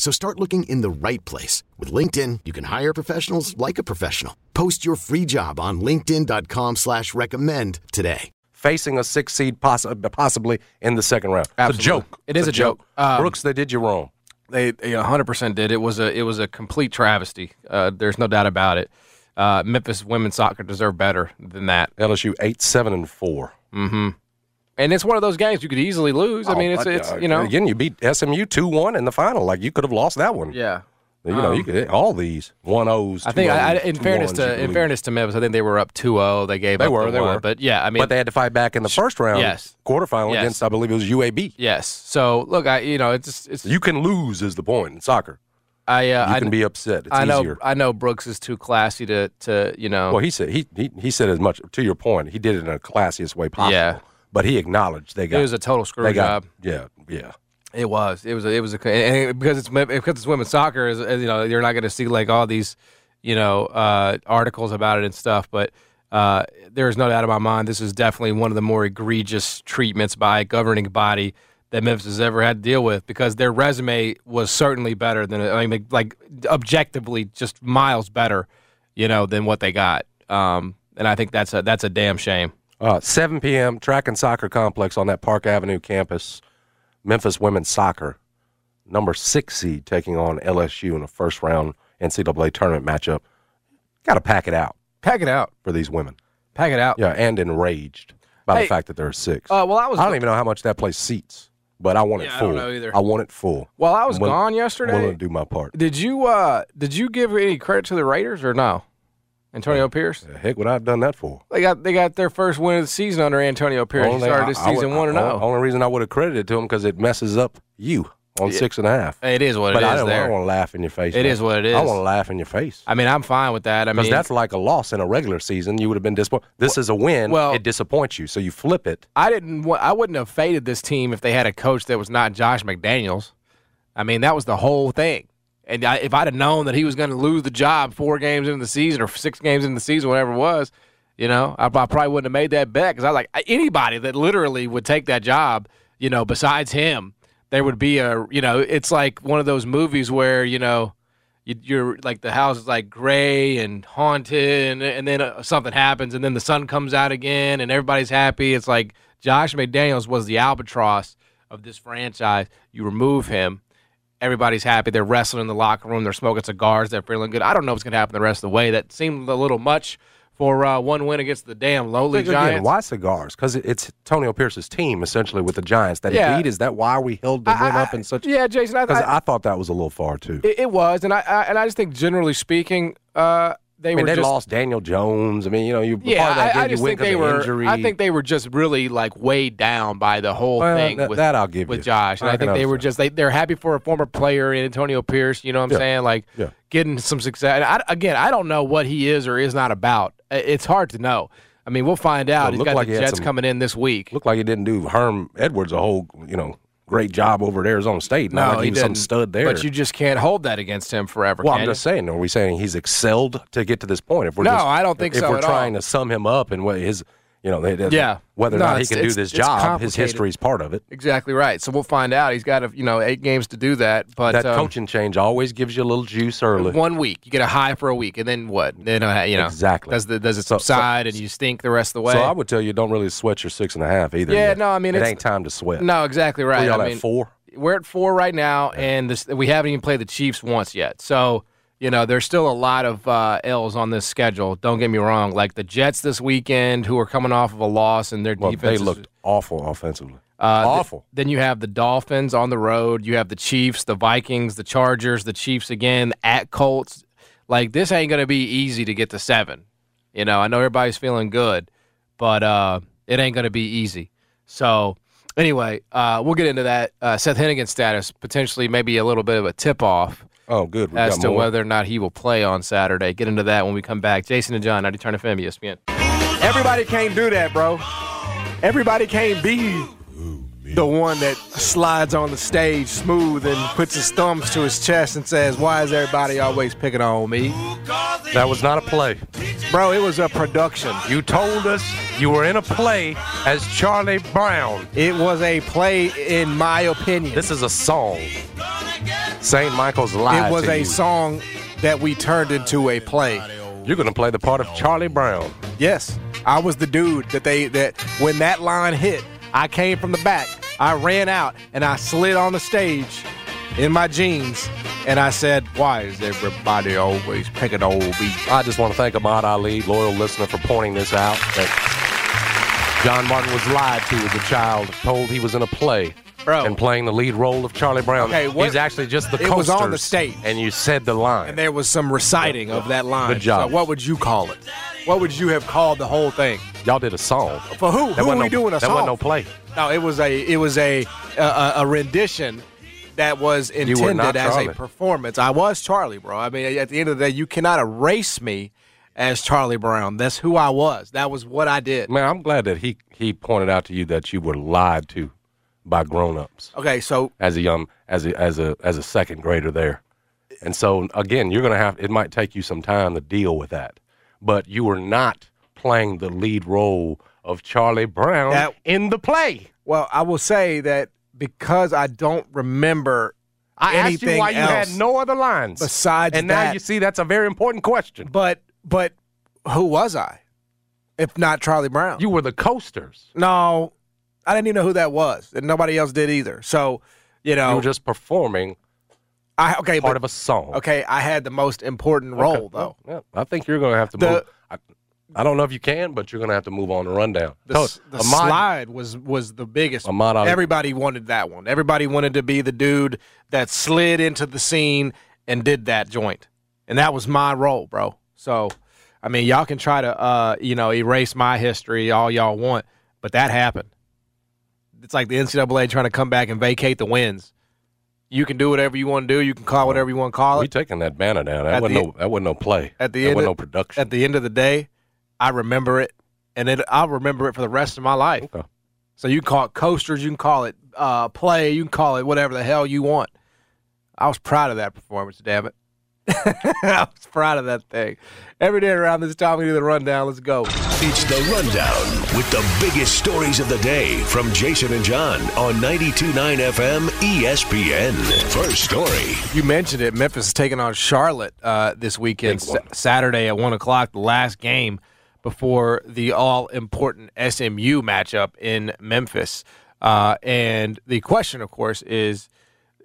So start looking in the right place. With LinkedIn, you can hire professionals like a professional. Post your free job on linkedin.com slash recommend today. Facing a six seed poss- possibly in the second round. Absolutely. It's a joke. It is It's a joke. Um, Brooks, they did you wrong. They, they 100% did. It was a it was a complete travesty. Uh, there's no doubt about it. Uh, Memphis women's soccer deserve better than that. LSU 8 7 and 4. And it's one of those games you could easily lose. I mean, it's Oh, it's you know Again, you beat SMU 2 1 in the final. Like, you could have lost that one. yeah. You know, you Um, could hit all these 1 0s. I think I, I, in fairness to in fairness to Memphis, I think they were up 2-0. They gave They up were, the they one. were. But yeah, I mean, but they had to fight back in the first round, Yes. quarterfinal Yes. against, I believe it was UAB. yes. So look, I you know it's it's You can lose, is the point in soccer. I uh, You I, can be upset. It's I know easier. I know Brooks is too classy to to you know. Well, he said he, he he said as much to your point. He did it in a classiest way possible. Yeah. But he acknowledged they got it was a total screw they job. got yeah yeah. It was. It was. A, it was a and because it's because it's women's soccer. Is is, you know you're not going to see like all these you know uh, articles about it and stuff. But uh, there is no doubt in my mind this is definitely one of the more egregious treatments by a governing body that Memphis has ever had to deal with because their resume was certainly better than I mean like objectively just miles better, you know, than what they got. Um, and I think that's a that's a damn shame. Uh, 7 p.m. track and soccer complex on that Park Avenue campus. Memphis women's soccer, number six seed, taking on LSU in a first round NCAA tournament matchup. Got to pack it out Pack it out. for these women. Pack it out. Yeah, and enraged by Hey, the fact that there are six. Uh, well, I was I don't even know how much that place seats, but I want it Yeah, I full. don't know either. I want it full. Well, I was I'm willing- gone I'm yesterday. willing to do my part. Did you uh did you give any credit to the Raiders or no? Antonio Pierce? The heck would I have done that for? They got they got their first win of the season under Antonio Pierce. He Only- started this I- I season one and oh. I- zero. Only reason I would have credited to him because it messes up you on six and a half. It is what but it I is I don't want to laugh in your face. It man. is what it is. I want to laugh in your face I mean, I'm fine with that. I mean, that's like a loss in a regular season. You would have been disappointed. This is a win. well- it disappoints you, so you flip it. I didn't. I wouldn't have faded this team if they had a coach that was not Josh McDaniels. I mean, that was the whole thing. And I, if I'd have known that he was going to lose the job four games into the season or six games into the season, whatever it was, you know, I, I probably wouldn't have made that bet because I like anybody that literally would take that job. You know, besides him, there would be a. You know, it's like one of those movies where you know. You, you're like the house is like gray and haunted, and, and then uh, something happens, and then the sun comes out again, and everybody's happy. It's like Josh McDaniels was the albatross of this franchise. You remove him, everybody's happy. They're wrestling in the locker room. They're smoking cigars. They're feeling good. I don't know what's going to happen the rest of the way. That seemed a little much for uh, one win against the damn lowly Again, Giants. why cigars? Because it's Tonio Pierce's team essentially with the Giants that Yeah. he beat. Is that why we held the I- win I- up in such? Yeah, Jason. I, Because I, I, thought that was a little far too. it, it was, and I, I and I just think generally speaking, uh, they I mean, were they just lost Daniel Jones. I mean, you know, you Yeah, part of that I, I just think they were. injury. I think they were just really like weighed down by the whole Well, thing that- with that I'll give with you. Josh, and I I, think they were just they they're happy for a former player in Antonio Pierce. You know what I'm Yeah. saying? Like Yeah. getting some success. And I, again, I don't know what he is or is not about. It's hard to know. I mean, we'll find out. Well, He's got like the he Jets some- coming in this week. looked like he didn't do Herm Edwards a whole, you know, great job over at Arizona State. Not like he, was some stud there. But you just can't hold that against him forever. well, I'm you? just saying. Are we saying he's excelled to get to this point? If we're No, just, I don't think if so If we're at all. trying to sum him up and what his, you know, they- they- Yeah. whether or No, not he can do this job, his history is part of it. Exactly right. So we'll find out. He's got, a, you know, eight games to do that. But that um, coaching change always gives you a little juice early. one week. You get a high for a week, and then what? Then uh, you know Exactly. Does the does it So- so- subside and you stink the rest of the way? So I would tell you, don't really sweat your six and a half either. Yeah, yet. no, I mean, it it's- ain't time to sweat. no, exactly right. y'all I at mean, four? we're at four right now, and this, we haven't even played the Chiefs once yet. So You know, there's still a lot of uh, L's on this schedule. Don't get me wrong. Like the Jets this weekend, who are coming off of a loss and their Well, defense they looked awful offensively. uh, th- awful. then you have the Dolphins on the road. You have the Chiefs, the Vikings, the Chargers, the Chiefs again at Colts. Like this ain't gonna be easy to get to seven. You know, I know everybody's feeling good, but uh, it ain't gonna be easy. So anyway, uh, we'll get into that. Uh, Seth Henigan's status potentially maybe a little bit of a tip off oh, good. We as got to more. whether or not he will play on Saturday. Get into that when we come back. Jason and John, 90 Turn FM, ESPN. Everybody can't do that, bro. Everybody can't be the one that slides on the stage smooth and puts his thumbs to his chest and says, Why is everybody always picking on me? That was not a play. Bro, it was a production. You told us you were in a play as Charlie Brown. It was a play, in my opinion. This is a song. St. Michael's lied it was a you. song that we turned into a play. You're going to play the part of Charlie Brown. Yes, I was the dude that they that when that line hit, I came from the back. I ran out and I slid on the stage in my jeans and I said, "Why is everybody always picking on me?" I just want to thank Ahmad Ali, loyal listener, for pointing this out. That John Martin was lied to as a child, told he was in a play. Bro. And playing the lead role of Charlie Brown. Okay, what- He's actually just the It was on the coasters, stage. And you said the line. And there was some reciting of that line. Good job. So what would you call it? What would you have called the whole thing? Y'all did a song. For who? That who were we no, doing a That song? That wasn't no play. No, it was a it was a a, a rendition that was intended as a performance. I was Charlie, bro. I mean, at the end of the day, you cannot erase me as Charlie Brown. That's who I was. That was what I did. Man, I'm glad that he he pointed out to you that you were lied to by grown-ups Okay, so as a young as a as a as a second grader there. And so again, you're going to have it might take you some time to deal with that. But you were not playing the lead role of Charlie Brown That- in the play. well, I will say that because I don't remember I asked you why you had no other lines. besides and now you see that's a very important question. But but who was I? If not Charlie Brown. You were the coasters. no, I didn't even know who that was, and nobody else did either. So, you know, You were just performing I okay, part but of a song. okay, I had the most important Okay. role though. Yeah, I think you're going to have to The- move. I, I don't know if you can, but you're going to have to move on the rundown. The, So, the Ahmad- slide was was the biggest. Ahmad Ali- Everybody wanted that one. Everybody wanted to be the dude that slid into the scene and did that joint, and that was my role, bro. So, I mean, y'all can try to uh, you know erase my history all y'all want, but that happened. It's like the NCAA trying to come back and vacate the wins. You can do whatever you want to do. You can call whatever you want to call it. we it. taking that banner down. That At wasn't the- no. That wasn't no play. at the that end wasn't of- no production. At the end of the day, I remember it, and it, I'll remember it for the rest of my life. Okay. So you can call it coasters, you can call it uh, play, you can call it whatever the hell you want. I was proud of that performance, damn it. I was proud of that thing. Every day around this time, we do the rundown. Let's go. It's the rundown with the biggest stories of the day from Jason and John on 92.9 FM ESPN. First story. You mentioned it. Memphis is taking on Charlotte uh, this weekend, Big one. Sa- Saturday at 1 o'clock, the last game before the all important SMU matchup in Memphis. Uh, and the question, of course, is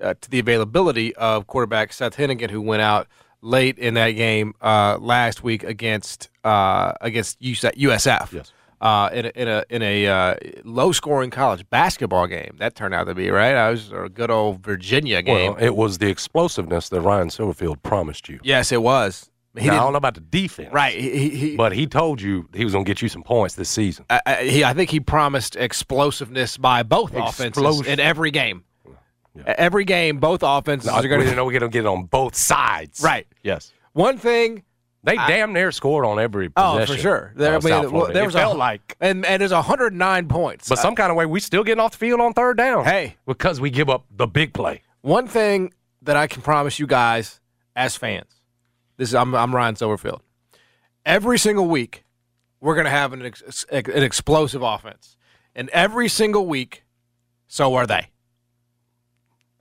uh, to the availability of quarterback Seth Henigan, who went out late in that game uh, last week against uh, against USF. Yes. Uh, in a in a, in a uh, low scoring college basketball game that turned out to be right. I was a good old Virginia game. Well, it was the explosiveness that Ryan Silverfield promised you. yes, it was. He Now, I don't know about the defense, right. He, he, he But he told you he was going to get you some points this season. I, I- he, I think he promised explosiveness by both offenses in every game. Every game, both offenses No, are going to. know we're going to get it on both sides. Right. Yes. One thing They damn near scored on every possession. Oh, for sure. There, uh, I mean, well, Florida. there It was felt a, like, and and there's 109 points. but Uh, some kind of way we still getting off the field on third down. Hey. because we give up the big play. one thing that I can promise you guys as fans, this is I'm, I'm Ryan Silverfield. Every single week, we're going to have an ex, an explosive offense, and every single week, so are they.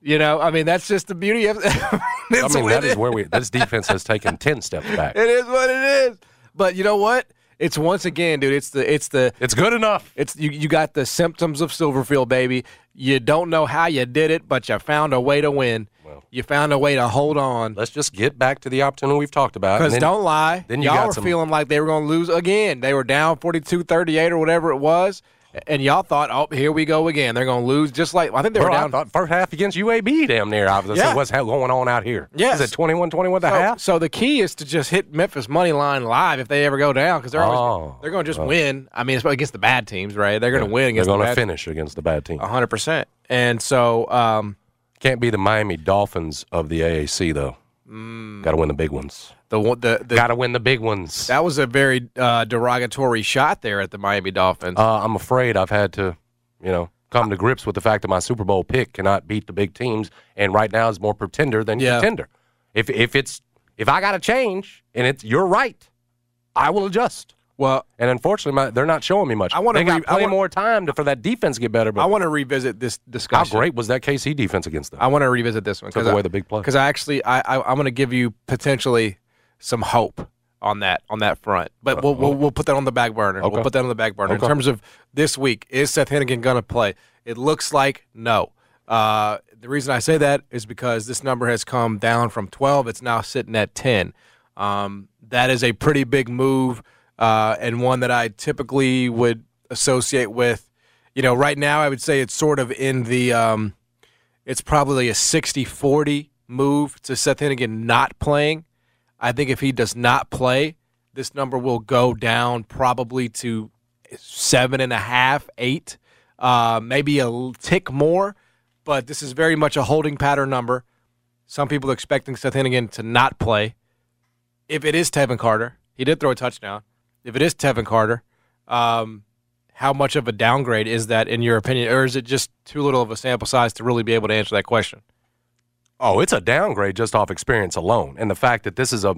You know, I mean, that's just the beauty of. I mean, that it is where we. This defense has taken ten steps back. It is what it is. But you know what? It's once again, dude. It's the it's the It's good enough. it's you, you got the symptoms of Silverfield, baby. You don't know how you did it, but you found a way to win. You found a way to hold on. Let's just get back to the opportunity we've talked about. Because don't lie, then you y'all got were some- feeling like they were going to lose again. They were down 42-38 or whatever it was, and y'all thought, oh, here we go again. They're going to lose just like I think they Bro, were I down. thought first half against UAB, damn near. I was Yeah. what's going on out here? Yes. Is it 21-21 the so, half? so the key is to just hit Memphis money line live if they ever go down because they're always, Oh. they're going to just win. I mean, it's against the bad teams, right? They're going to win They're going to bad finish against the bad team. hundred percent. And so, um, Can't be the Miami Dolphins of the AAC though. Mm. Got to win the big ones. the one- the, the Got to win the big ones. that was a very uh, derogatory shot there at the Miami Dolphins. Uh, I'm afraid I've had to, you know, come to grips with the fact that my Super Bowl pick cannot beat the big teams, and right now is more pretender than Yeah. contender. If if it's if I got to change and it's you're right, I will adjust. Well, And unfortunately, my, they're not showing me much. I wanna They re- I plenty wanna- more time to, for that defense to get better. I want to revisit this discussion. how great was that KC defense against them? I want to revisit this one Took away the big play. because I actually I, I I'm going to give you potentially some hope on that on that front, but we'll, we'll we'll put that on the back burner. Okay. We'll put that on the back burner in terms of this week. Is Seth Henigan going to play? It looks like no. Uh, the reason I say that is because this number has come down from 12. It's now sitting at 10. Um, that is a pretty big move uh, and one that I typically would associate with. You know, right now I would say it's sort of in the. Um, it's probably a 60 40 move to Seth Henigan not playing. I think if he does not play, this number will go down probably to seven and a half, eight, uh, maybe a tick more. But this is very much a holding pattern number. Some people are expecting Seth Henigan to not play. If it is Tevin Carter, he did throw a touchdown. If it is Tevin Carter, um, how much of a downgrade is that in your opinion, or is it just too little of a sample size to really be able to answer that question? Oh, it's a downgrade just off experience alone. And the fact that this is a,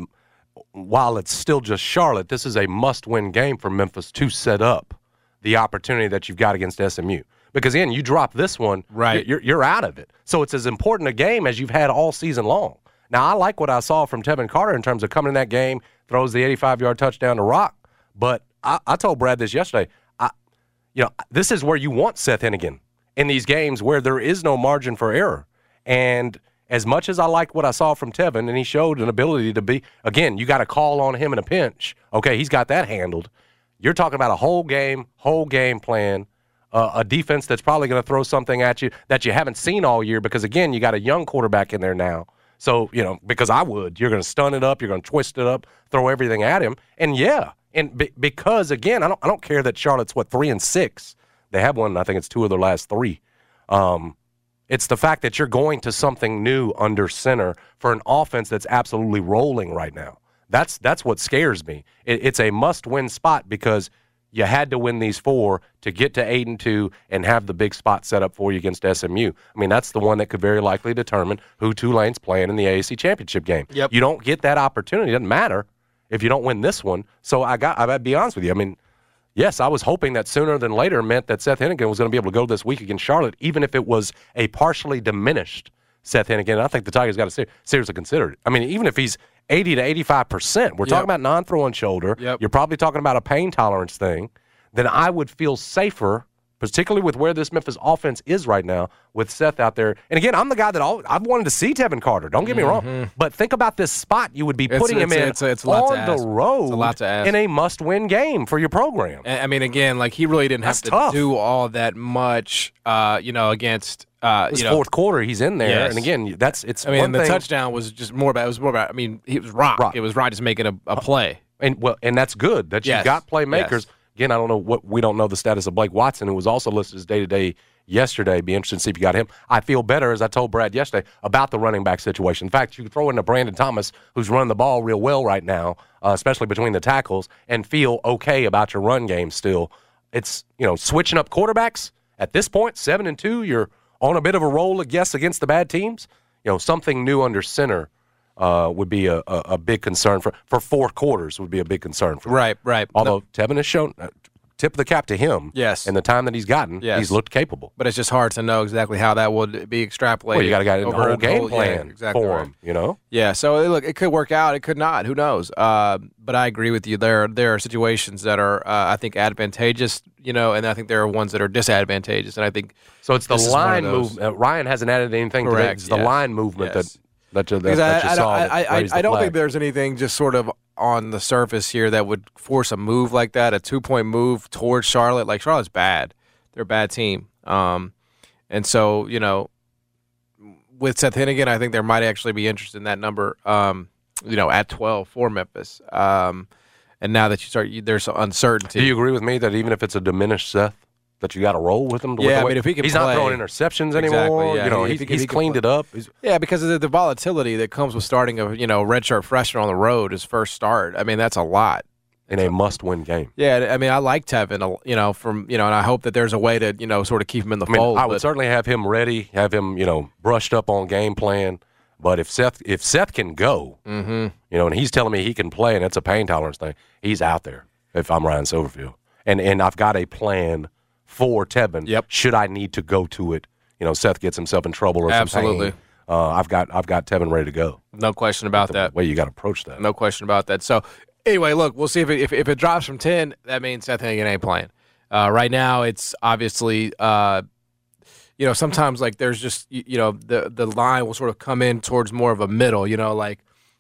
while it's still just Charlotte, this is a must win game for Memphis to set up the opportunity that you've got against SMU. Because, again, you drop this one, Right. you're, you're out of it. So it's as important a game as you've had all season long. Now, I like what I saw from Tevin Carter in terms of coming in that game, throws the 85 yard touchdown to Roc. But I, I told Brad this yesterday. I, you know, this is where you want Seth Henigan in these games where there is no margin for error. And as much as I like what I saw from Tevin, and he showed an ability to be, again, you got to call on him in a pinch. Okay, he's got that handled. You're talking about a whole game, whole game plan, uh, a defense that's probably going to throw something at you that you haven't seen all year because, again, you got a young quarterback in there now. So, you know, because I would, you're going to stun it up, you're going to twist it up, throw everything at him. And yeah, and be, because, again, I don't, I don't care that Charlotte's, what, three and six. They have one, I think it's two of their last three. Um, it's the fact that you're going to something new under center for an offense that's absolutely rolling right now. That's that's what scares me. It, it's a must-win spot because you had to win these four to get to eight and two and have the big spot set up for you against SMU. I mean, that's the one that could very likely determine who Tulane's playing in the AAC championship game. Yep. You don't get that opportunity. It doesn't matter if you don't win this one. So I got. I gotta be honest with you. I mean, Yes, I was hoping that sooner than later meant that Seth Henigan was going to be able to go this week against Charlotte, even if it was a partially diminished Seth Henigan. And I think the Tigers got to ser- seriously consider it. I mean, even if he's 80 to 85 percent, we're Yep. talking about non-throwing shoulder. Yep. You're probably talking about a pain tolerance thing. Then I would feel safer, particularly with where this Memphis offense is right now, with Seth out there. And again, I'm the guy that all, I've wanted to see Tevin Carter. Don't get me wrong, but think about this spot you would be Mm-hmm. It's- putting him it's- in it's a- it's a lot on the road It's a lot to ask. in a must-win game for your program. I mean, again, like he really didn't have That's to tough. do all that much, uh, you know, against, uh, you know, fourth quarter, he's in there, Yes. and again, that's it's. I mean, the thing, touchdown was just more about. It was more about. I mean, he was rock. Roc. It was Rod just making a, a play. and well, and that's good that Yes. you've got playmakers. Yes. Again, I don't know what we don't know the status of Blake Watson, who was also listed as day to day yesterday. Be interested to see if you got him. I feel better, as I told Brad yesterday, about the running back situation. In fact, you throw in a Brandon Thomas, who's running the ball real well right now, uh, especially between the tackles, and feel okay about your run game still. It's you know switching up quarterbacks at this point, seven and two. You're on a bit of a roll, I guess, against the bad teams. You know something new under center. Uh, would be a, a, a big concern for for four quarters would be a big concern for. Right, right. Although Tevin has shown uh, tip of the cap to him. Yes. In the time that he's gotten, Yes. he's looked capable. but it's just hard to know exactly how that would be extrapolated. Well, you got to get a whole game whole- plan yeah, exactly for right. him. You know. Yeah, so look, it could work out. It could not. Who knows? Uh, but I agree with you. There, there are situations that are, uh, I think, advantageous. You know, and I think there are ones that are disadvantageous. And I think So it's the This is one of line movement. Uh, Ryan hasn't added anything to that. Correct, It's the yes. line movement Yes. that that you, that, Because that I, you I. I, I, I don't think there's anything just sort of on the surface here that would force a move like that, a two point move towards Charlotte. Like Charlotte's bad; they're a bad team. Um, and so you know, with Seth Henigan, I think there might actually be interest in that number. Um, you know, at twelve for Memphis. Um, and now that you start, you, there's some uncertainty. Do you agree with me that even if it's a diminished Seth, that you got to roll with him? with Yeah, the I mean, if he can he's not throwing interceptions Exactly, anymore. yeah. You know, he's, he he's he cleaned play. it up. He's, Yeah, because of the, the volatility that comes with starting a you know redshirt freshman on the road his first start. I mean, that's a lot. in a must-win game. Yeah, I mean, I like Tevin, you know, from you know, and I hope that there's a way to you know sort of keep him in the I mean, fold. I would but- certainly have him ready, have him, you know, brushed up on game plan. But if Seth, if Seth can go, Mm-hmm. you know, and he's telling me he can play, and it's a pain tolerance thing, he's out there. If I'm Ryan Silverfield, and and I've got a plan for Tevin. Yep. Should I need to go to it, you know, Seth gets himself in trouble or Absolutely. pain, uh, I've got I've got Tevin ready to go. no question about The that. way you got to approach that. No question about that. So anyway, look, we'll see if it, if, if it drops from ten. That means Seth Henigan ain't playing. Uh, right now, it's obviously. Uh, you know, sometimes like there's just you, you know the the line will sort of come in towards more of a middle. You know, like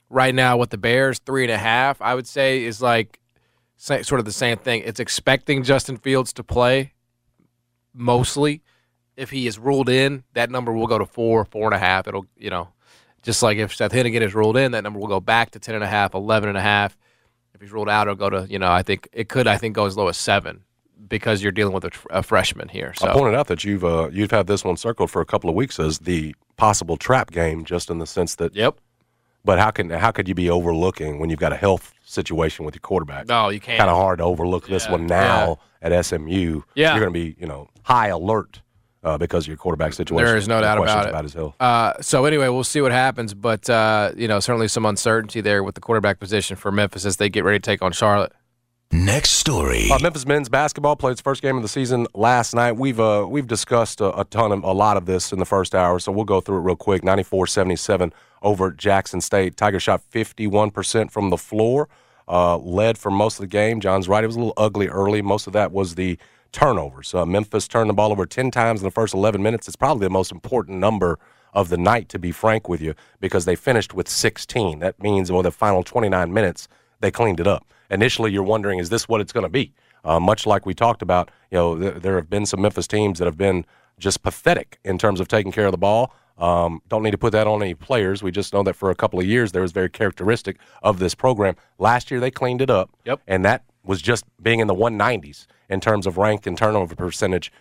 right now with the Bears three and a half, I would say is like sort of the same thing. It's expecting Justin Fields to play mostly. If he is ruled in, that number will go to four, four and a half. It'll you know, just like if Seth Henigan is ruled in, that number will go back to ten and a half, eleven and a half. If he's ruled out, it'll go to you know I think it could I think go as low as seven because you're dealing with a, tr- a freshman here. So I pointed out that you've uh, you've had this one circled for a couple of weeks as the possible trap game, just in the sense that. yep. But how can how could you be overlooking when you've got a health situation with your quarterback? No, you can't. Kind of hard to overlook this Yeah, one now at SMU. Yeah. you're going to be you know high alert uh, because of your quarterback situation. There is no doubt about it. about his health. Uh, so anyway, we'll see what happens, but uh, you know, certainly some uncertainty there with the quarterback position for Memphis as they get ready to take on Charlotte. Next story. Uh, Memphis men's basketball played its first game of the season last night. We've uh, we've discussed a, a ton of a lot of this in the first hour, so we'll go through it real quick. 94-77 over Jackson State. Tiger shot 51% from the floor, uh, led for most of the game. John's right; it was a little ugly early. Most of that was the turnovers. Uh, Memphis turned the ball over 10 times in the first 11 minutes. It's probably the most important number of the night, to be frank with you, because they finished with 16. That means, well, the final 29 minutes, they cleaned it up. Initially, you're wondering, is this what it's going to be? Uh, much like we talked about, you know, th- there have been some Memphis teams that have been just pathetic in terms of taking care of the ball. Um, don't need to put that on any players. We just know that for a couple of years, there was very characteristic of this program. Last year, they cleaned it up. Yep. And that was just being in the 190s in terms of rank and turnover percentage.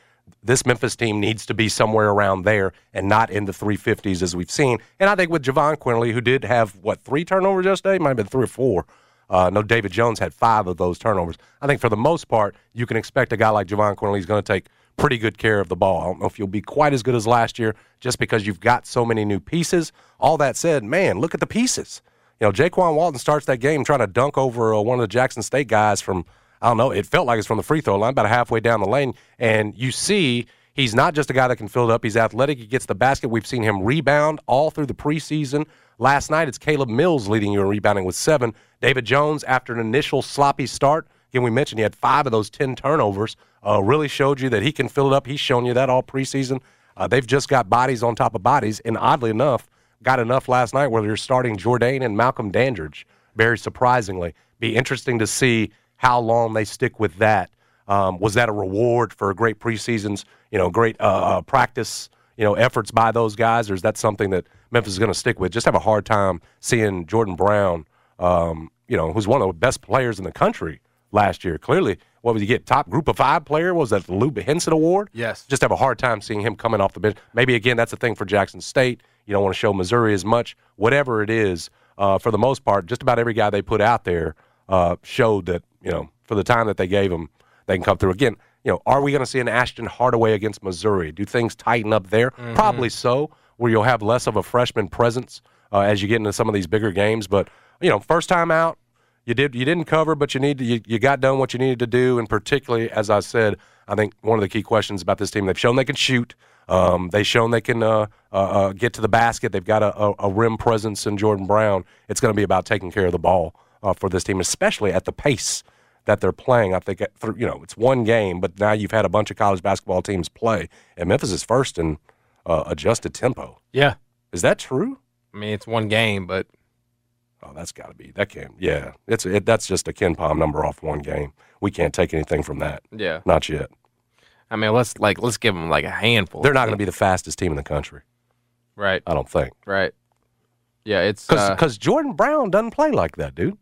This Memphis team needs to be somewhere around there and not in the 350s as we've seen. And I think with Jahvon Quinerly, who did have, what, three turnovers yesterday? Might have been three or four. Uh, no, David Jones had five of those turnovers. I think for the most part, you can expect a guy like Jahvon Quinerly is going to take pretty good care of the ball. I don't know if you'll be quite as good as last year just because you've got so many new pieces. All that said, man, look at the pieces. You know, Jaykwon Walton starts that game trying to dunk over uh, one of the Jackson State guys from, I don't know, it felt like it's from the free throw line, about halfway down the lane. And you see he's not just a guy that can fill it up. He's athletic. He gets the basket. We've seen him rebound all through the preseason. Last night, it's Caleb Mills leading you in rebounding with seven. David Jones, after an initial sloppy start, again, we mentioned he had five of those 10 turnovers, uh, really showed you that he can fill it up. He's shown you that all preseason. Uh, they've just got bodies on top of bodies, and oddly enough, got enough last night where they're starting Jordan and Malcolm Dandridge, very surprisingly. Be interesting to see how long they stick with that. Um, was that a reward for great preseasons, you know, great uh, uh, practice, you know, efforts by those guys, or is that something that Memphis is going to stick with? Just have a hard time seeing Jordan Brown, um, you know, who's one of the best players in the country last year. Clearly, what was he get? Top group of five player? What was that the Lou Henson Award? Yes. Just have a hard time seeing him coming off the bench. Maybe again, that's the thing for Jackson State. You don't want to show Missouri as much. Whatever it is, uh, for the most part, just about every guy they put out there uh, showed that you know for the time that they gave them, they can come through. Again, you know, are we going to see an Ashton Hardaway against Missouri? Do things tighten up there? Probably so, where you'll have less of a freshman presence uh, as you get into some of these bigger games. But you know, first time out, you did you didn't cover, but you need to, you, you got done what you needed to do, and particularly as I said, I think one of the key questions about this team they've shown they can shoot. Um, they've shown they can uh, uh, uh, get to the basket. They've got a, a, a rim presence in Jordan Brown. It's going to be about taking care of the ball uh, for this team, especially at the pace that they're playing. I think through, you know it's one game, but now you've had a bunch of college basketball teams play, and Memphis is first in uh, adjusted tempo. Yeah. Is that true? I mean, it's one game, but Oh, that's got to be that can't. Yeah, it's it, that's just a KenPom number off one game. We can't take anything from that. yeah. Not yet. I mean, let's like let's give them like a handful. They're not going to be the fastest team in the country. right, I don't think. right. Yeah, it's Because uh, Jordan Brown doesn't play like that, dude.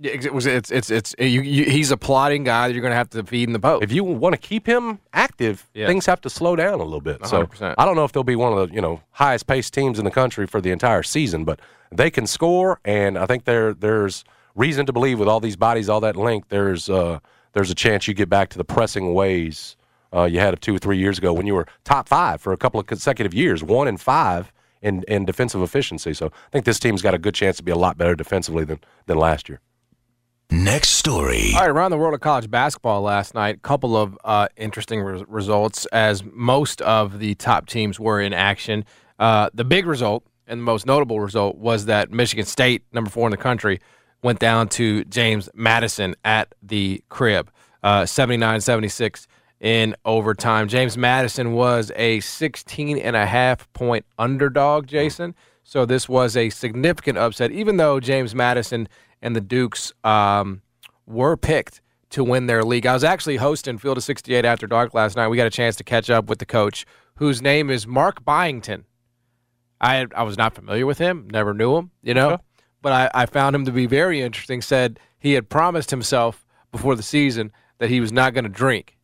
Yeah, it was it's it's it's you, you, he's a plotting guy that you're going to have to feed in the boat. If you want to keep him active, Yeah. things have to slow down a little bit. So 100%. I don't know if they'll be one of the you know highest paced teams in the country for the entire season, but they can score, and I think there there's reason to believe with all these bodies, all that length, there's uh, there's a chance you get back to the pressing ways uh, you had of two or three years ago when you were top five for a couple of consecutive years, one and five in, in defensive efficiency. So I think this team's got a good chance to be a lot better defensively than than last year. Next story. All right, around the world of college basketball last night, a couple of uh, interesting re- results as most of the top teams were in action. Uh, the big result and the most notable result was that Michigan State, number four in the country, went down to James Madison at the crib, uh, 79 76 in overtime. James Madison was a 16 and a half point underdog, Jason. So this was a significant upset, even though James Madison and the Dukes um, were picked to win their league. I was actually hosting Field of 68 after dark last night. We got a chance to catch up with the coach, whose name is Mark Byington. I I was not familiar with him, never knew him, you know, but I, I found him to be very interesting. Said he had promised himself before the season that he was not going to drink,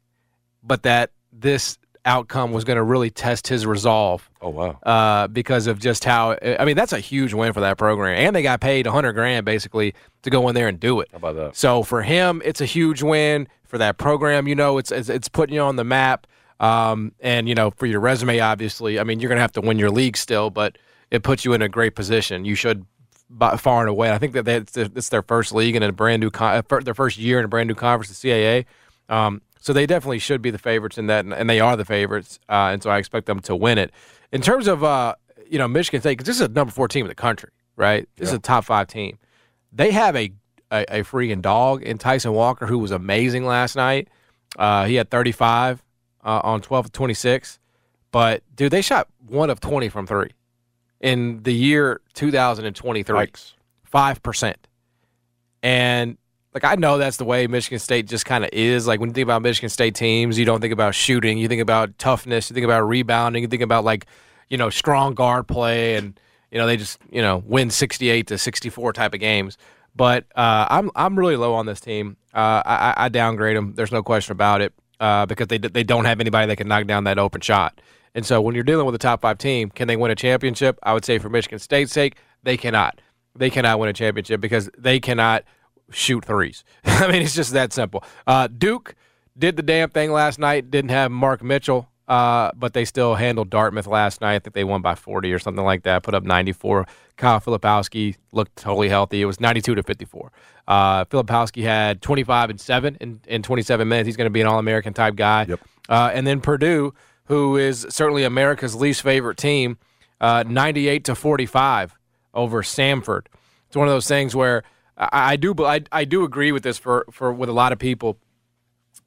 but that this outcome was going to really test his resolve Oh wow! uh, because of just how I mean that's a huge win for that program, and they got paid 100 grand basically to go in there and do it. How about that? So for him, it's a huge win for that program. You know, it's it's, it's putting you on the map, um, and you know for your resume, obviously. I mean, you're gonna have to win your league still, but it puts you in a great position. You should by far and away. I think that they, it's, it's their first league and a brand new con- uh, their first year in a brand new conference, the CAA. Um, so they definitely should be the favorites in that, and, and they are the favorites. Uh, and so I expect them to win it. In terms of uh, you know Michigan State, because this is a number four team in the country, right? This is a top five team. They have a a, a freaking dog in Tyson Walker, who was amazing last night. Uh, he had 35 uh, on 12 of 26. But dude, they shot one of 20 from three in the year 2023. Five percent. And like I know that's the way Michigan State just kind of is. Like when you think about Michigan State teams, you don't think about shooting, you think about toughness, you think about rebounding, you think about like you know strong guard play, and you know they just you know win 68 to 64 type of games. But uh, I'm I'm really low on this team. Uh, I, I downgrade them. There's no question about it uh, because they they don't have anybody that can knock down that open shot. And so when you're dealing with a top five team, can they win a championship? I would say for Michigan State's sake, they cannot. They cannot win a championship because they cannot shoot threes. I mean, it's just that simple. Uh, Duke did the damn thing last night. Didn't have Mark Mitchell, uh, but they still handled Dartmouth last night. I think they won by 40 or something like that. Put up 94. Kyle Filipowski looked totally healthy. It was 92 to 54. Uh, Filipowski had 25 and seven in, in 27 minutes. He's going to be an All-American type guy. Yep. Uh, and then Purdue, who is certainly America's least favorite team, uh, 98 to 45 over Samford. It's one of those things where I, I do I, I do agree with this for, for with a lot of people.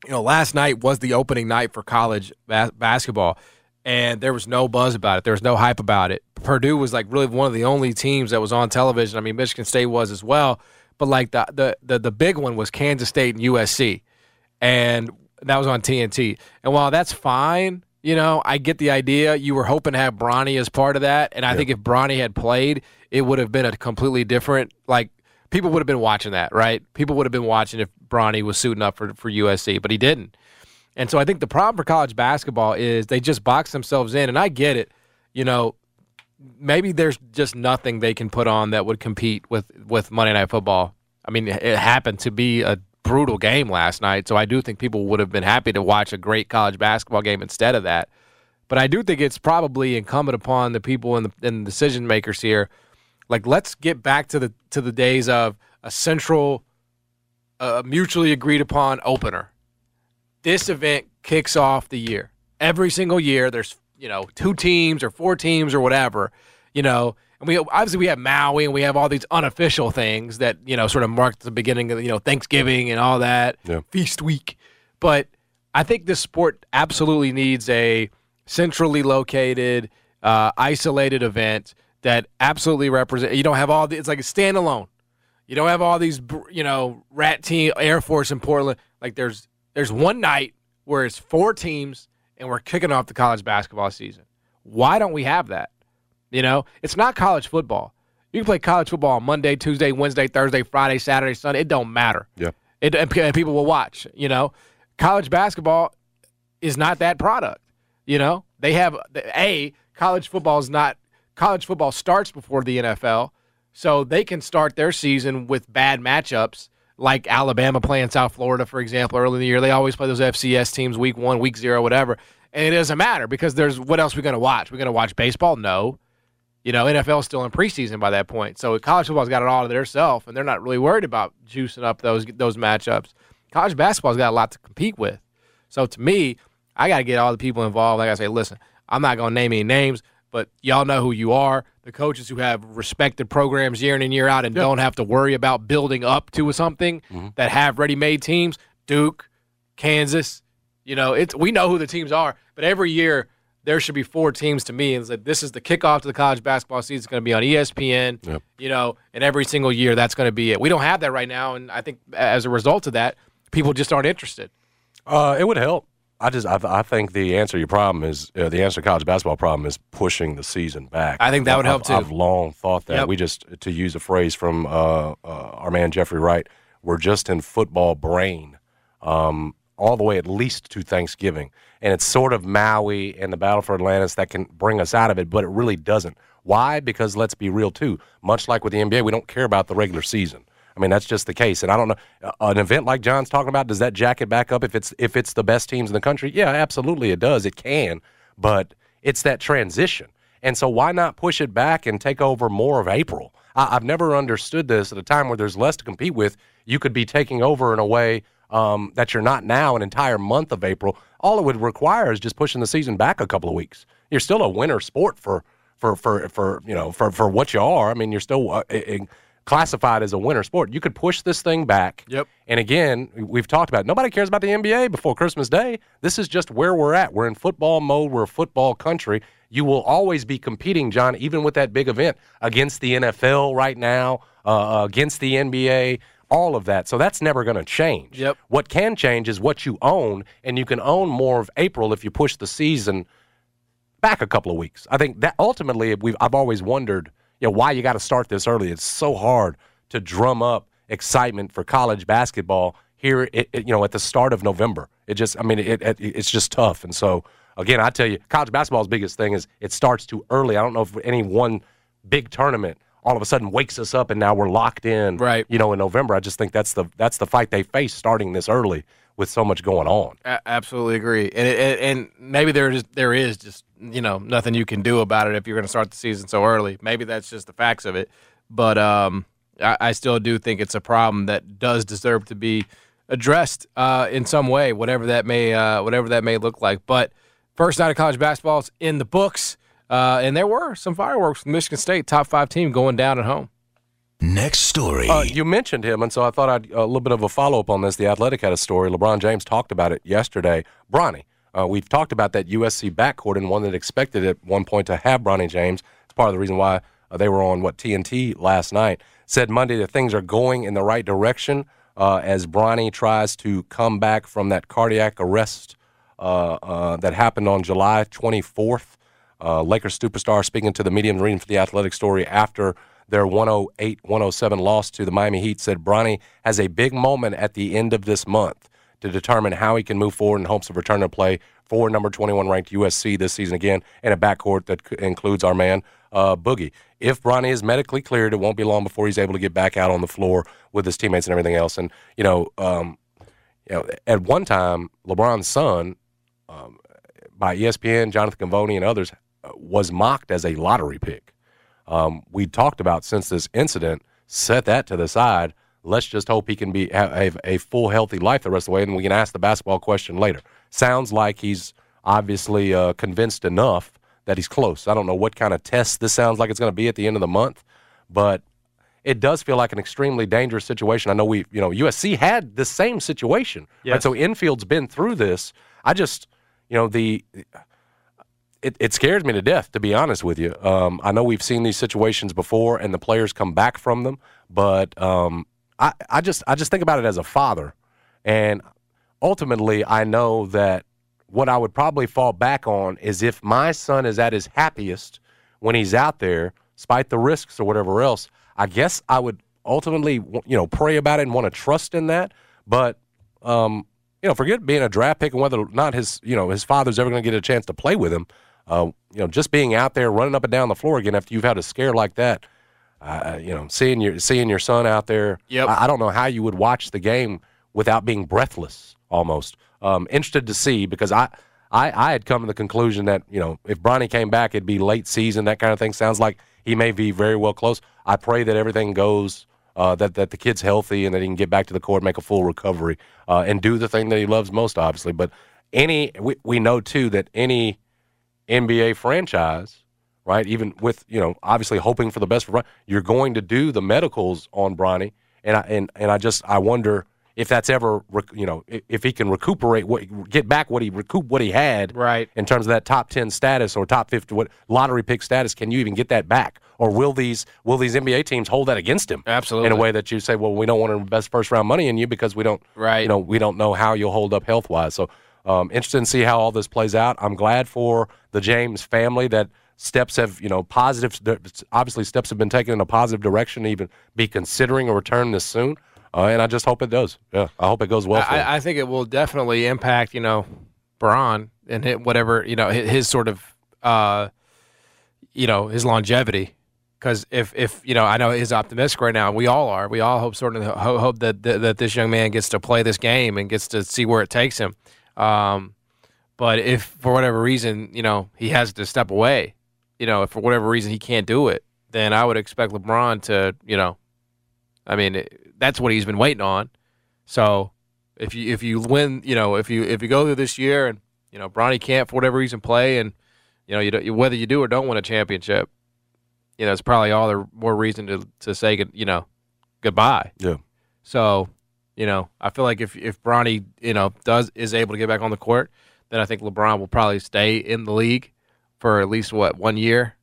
You know, last night was the opening night for college bas- basketball, and there was no buzz about it. There was no hype about it. Purdue was like really one of the only teams that was on television. I mean, Michigan State was as well, but like the the the, the big one was Kansas State and USC, and that was on TNT. And while that's fine, you know, I get the idea. You were hoping to have Bronny as part of that, and I think if Bronny had played, it would have been a completely different. Like people would have been watching that, right? People would have been watching if Bronny was suiting up for for USC, but he didn't. And so I think the problem for college basketball is they just box themselves in, and I get it. You know, maybe there's just nothing they can put on that would compete with with Monday Night Football. I mean, it happened to be a brutal game last night, so I do think people would have been happy to watch a great college basketball game instead of that. But I do think it's probably incumbent upon the people and the, and the decision makers here, like let's get back to the to the days of a central, uh, mutually agreed upon opener. This event kicks off the year every single year. There's you know two teams or four teams or whatever, you know. And we obviously we have Maui and we have all these unofficial things that you know sort of mark the beginning of you know Thanksgiving and all that Yeah. feast week. But I think this sport absolutely needs a centrally located, uh, isolated event that absolutely represent. You don't have all the. It's like a standalone. You don't have all these, you know, rat team, Air Force in Portland. Like there's there's one night where it's four teams and we're kicking off the college basketball season. Why don't we have that? You know, it's not college football. You can play college football on Monday, Tuesday, Wednesday, Thursday, Friday, Saturday, Sunday. It don't matter. Yeah. It, and people will watch. You know, college basketball is not that product. You know, they have a college football is not college football starts before the NFL, so they can start their season with bad matchups like Alabama playing South Florida, for example, early in the year. They always play those FCS teams week one, week zero, whatever. And it doesn't matter because there's what else we're going to watch? We're going to watch baseball? No. You know, NFL is still in preseason by that point. So college football's got it all to their self, and they're not really worried about juicing up those those matchups. College basketball's got a lot to compete with. So to me, I got to get all the people involved. Like I say, listen, I'm not going to name any names, but y'all know who you are. The coaches who have respected programs year in and year out and don't have to worry about building up to something that have ready-made teams. Duke, Kansas, you know, it's we know who the teams are, but every year there should be four teams to me. And like this is the kickoff to the college basketball season. It's going to be on ESPN. Yep. You know, and every single year that's going to be it. We don't have that right now, and I think as a result of that, people just aren't interested. Uh, it would help. I just I, I think the answer to your problem is uh, the answer to college basketball problem is pushing the season back. I think that would I've- help, too. I've long thought that Yep. we just to use a phrase from uh, uh, our man Jeffrey Wright, we're just in football brain, um, all the way at least to Thanksgiving, and it's sort of Maui and the battle for Atlantis that can bring us out of it, but it really doesn't. Why? Because let's be real too. Much like with the NBA, we don't care about the regular season. I mean, that's just the case. And I don't know uh, an event like John's talking about. Does that jacket back up if it's if it's the best teams in the country? Yeah, absolutely, it does. It can, but it's that transition. And so why not push it back and take over more of April? I, I've never understood this at a time where there's less to compete with. You could be taking over in a way um, that you're not now, an entire month of April. All it would require is just pushing the season back a couple of weeks. You're still a winter sport for for for for you know for for what you are. I mean, you're still uh, classified as a winter sport. You could push this thing back. Yep. And again, we've talked about it. nobody cares about the NBA before Christmas Day. This is just where we're at. We're in football mode. We're a football country. You will always be competing, John, even with that big event against the NFL right now, uh, against the NBA, all of that. So that's never going to change. Yep. What can change is what you own, and you can own more of April if you push the season back a couple of weeks. I think that ultimately we've I've always wondered, you know, why you got to start this early. It's so hard to drum up excitement for college basketball here, it, it- you know, at the start of November. It just, I mean, it, it it's just tough. And so again, I tell you, college basketball's biggest thing is it starts too early. I don't know if any one big tournament all of a sudden wakes us up and now we're locked in, Right. You know, in November. I just think that's the that's the fight they face starting this early with so much going on. Absolutely agree, and it, and maybe there is there is just you know nothing you can do about it if you're going to start the season so early. Maybe that's just the facts of it, but um, I, I still do think it's a problem that does deserve to be addressed uh, in some way, whatever that may uh, whatever that may look like. But first night of college basketball is in the books, uh, and there were some fireworks. Michigan State top five team going down at home. Next story. Uh, you mentioned him, and so I thought I'd a little bit of a follow up on this. The Athletic had a story. LeBron James talked about it yesterday. Bronny, uh, we've talked about that USC backcourt and one that expected at one point to have Bronny James. It's part of the reason why uh, they were on what TNT last night. Said Monday that things are going in the right direction uh, as Bronny tries to come back from that cardiac arrest uh, uh, that happened on July 24th. Uh, Lakers superstar speaking to the media and reading for the athletic story after their 108 107 loss to the Miami Heat said Bronny has a big moment at the end of this month to determine how he can move forward in hopes of returning to play for number 21 ranked USC this season again in a backcourt that includes our man uh, Boogie. If Bronny is medically cleared, it won't be long before he's able to get back out on the floor with his teammates and everything else. And you know, um, you know, at one time, LeBron's son um, by ESPN, Jonathan Givony, and others, uh, was mocked as a lottery pick. Um, we talked about since this incident, set that to the side. Let's just hope he can be have, a full, healthy life the rest of the way, and we can ask the basketball question later. Sounds like he's obviously uh, convinced enough that he's close. I don't know what kind of test this sounds like it's going to be at the end of the month, but it does feel like an extremely dangerous situation. I know we, you know, USC had the same situation, right? So Enfield's been through this. I just, you know, the it, it scares me to death, to be honest with you. Um, I know we've seen these situations before, and the players come back from them. But um, I, I just, I just think about it as a father, and ultimately, I know that what I would probably fall back on is if my son is at his happiest when he's out there, despite the risks or whatever else. I guess I would ultimately, you know, pray about it and want to trust in that. But um, you know, forget being a draft pick and whether or not his, you know, his father's ever going to get a chance to play with him. Uh, you know, just being out there running up and down the floor again after you've had a scare like that. Uh, you know, seeing your seeing your son out there. Yep. I, I don't know how you would watch the game without being breathless. Almost um, interested to see because I, I I had come to the conclusion that you know if Bronny came back, it'd be late season. That kind of thing sounds like he may be very well close. I pray that everything goes uh, that that the kid's healthy and that he can get back to the court, make a full recovery, uh, and do the thing that he loves most, obviously. But any we, we know too that any NBA franchise, right, even with you know obviously hoping for the best for Bronny, you're going to do the medicals on Bronny, and I and and I just I wonder if that's ever rec- you know if he can recuperate what get back what he recoup what he had Right. in terms of that top 10 status or top 50 what lottery pick status can you even get that back or will these will these NBA teams hold that against him Absolutely. in a way that you say well we don't want to invest first round money in you because we don't Right. you know we don't know how you'll hold up health wise so um, interested to see how all this plays out I'm glad for the James family that steps have you know positive obviously steps have been taken in a positive direction to even be considering a return this soon uh, and I just hope it does yeah I hope it goes well for. I, I think it will definitely impact, you know, Braun and hit whatever, you know, his, his sort of, uh, you know, his longevity. Because if, if you know, I know he's optimistic right now. We all are. We all hope sort of ho- hope that, that that this young man gets to play this game and gets to see where it takes him. Um, but if for whatever reason, you know, he has to step away, you know, if for whatever reason he can't do it, then I would expect LeBron to, you know, I mean, it, that's what he's been waiting on. So if you if you win, you know, if you if you go through this year and you know Bronny can't for whatever reason play, and you know you, don't, you whether you do or don't win a championship, you know it's probably all the more reason to to say good, you know goodbye. yeah So you know I feel like if if Bronny you know does is able to get back on the court, then I think LeBron will probably stay in the league for at least what one year,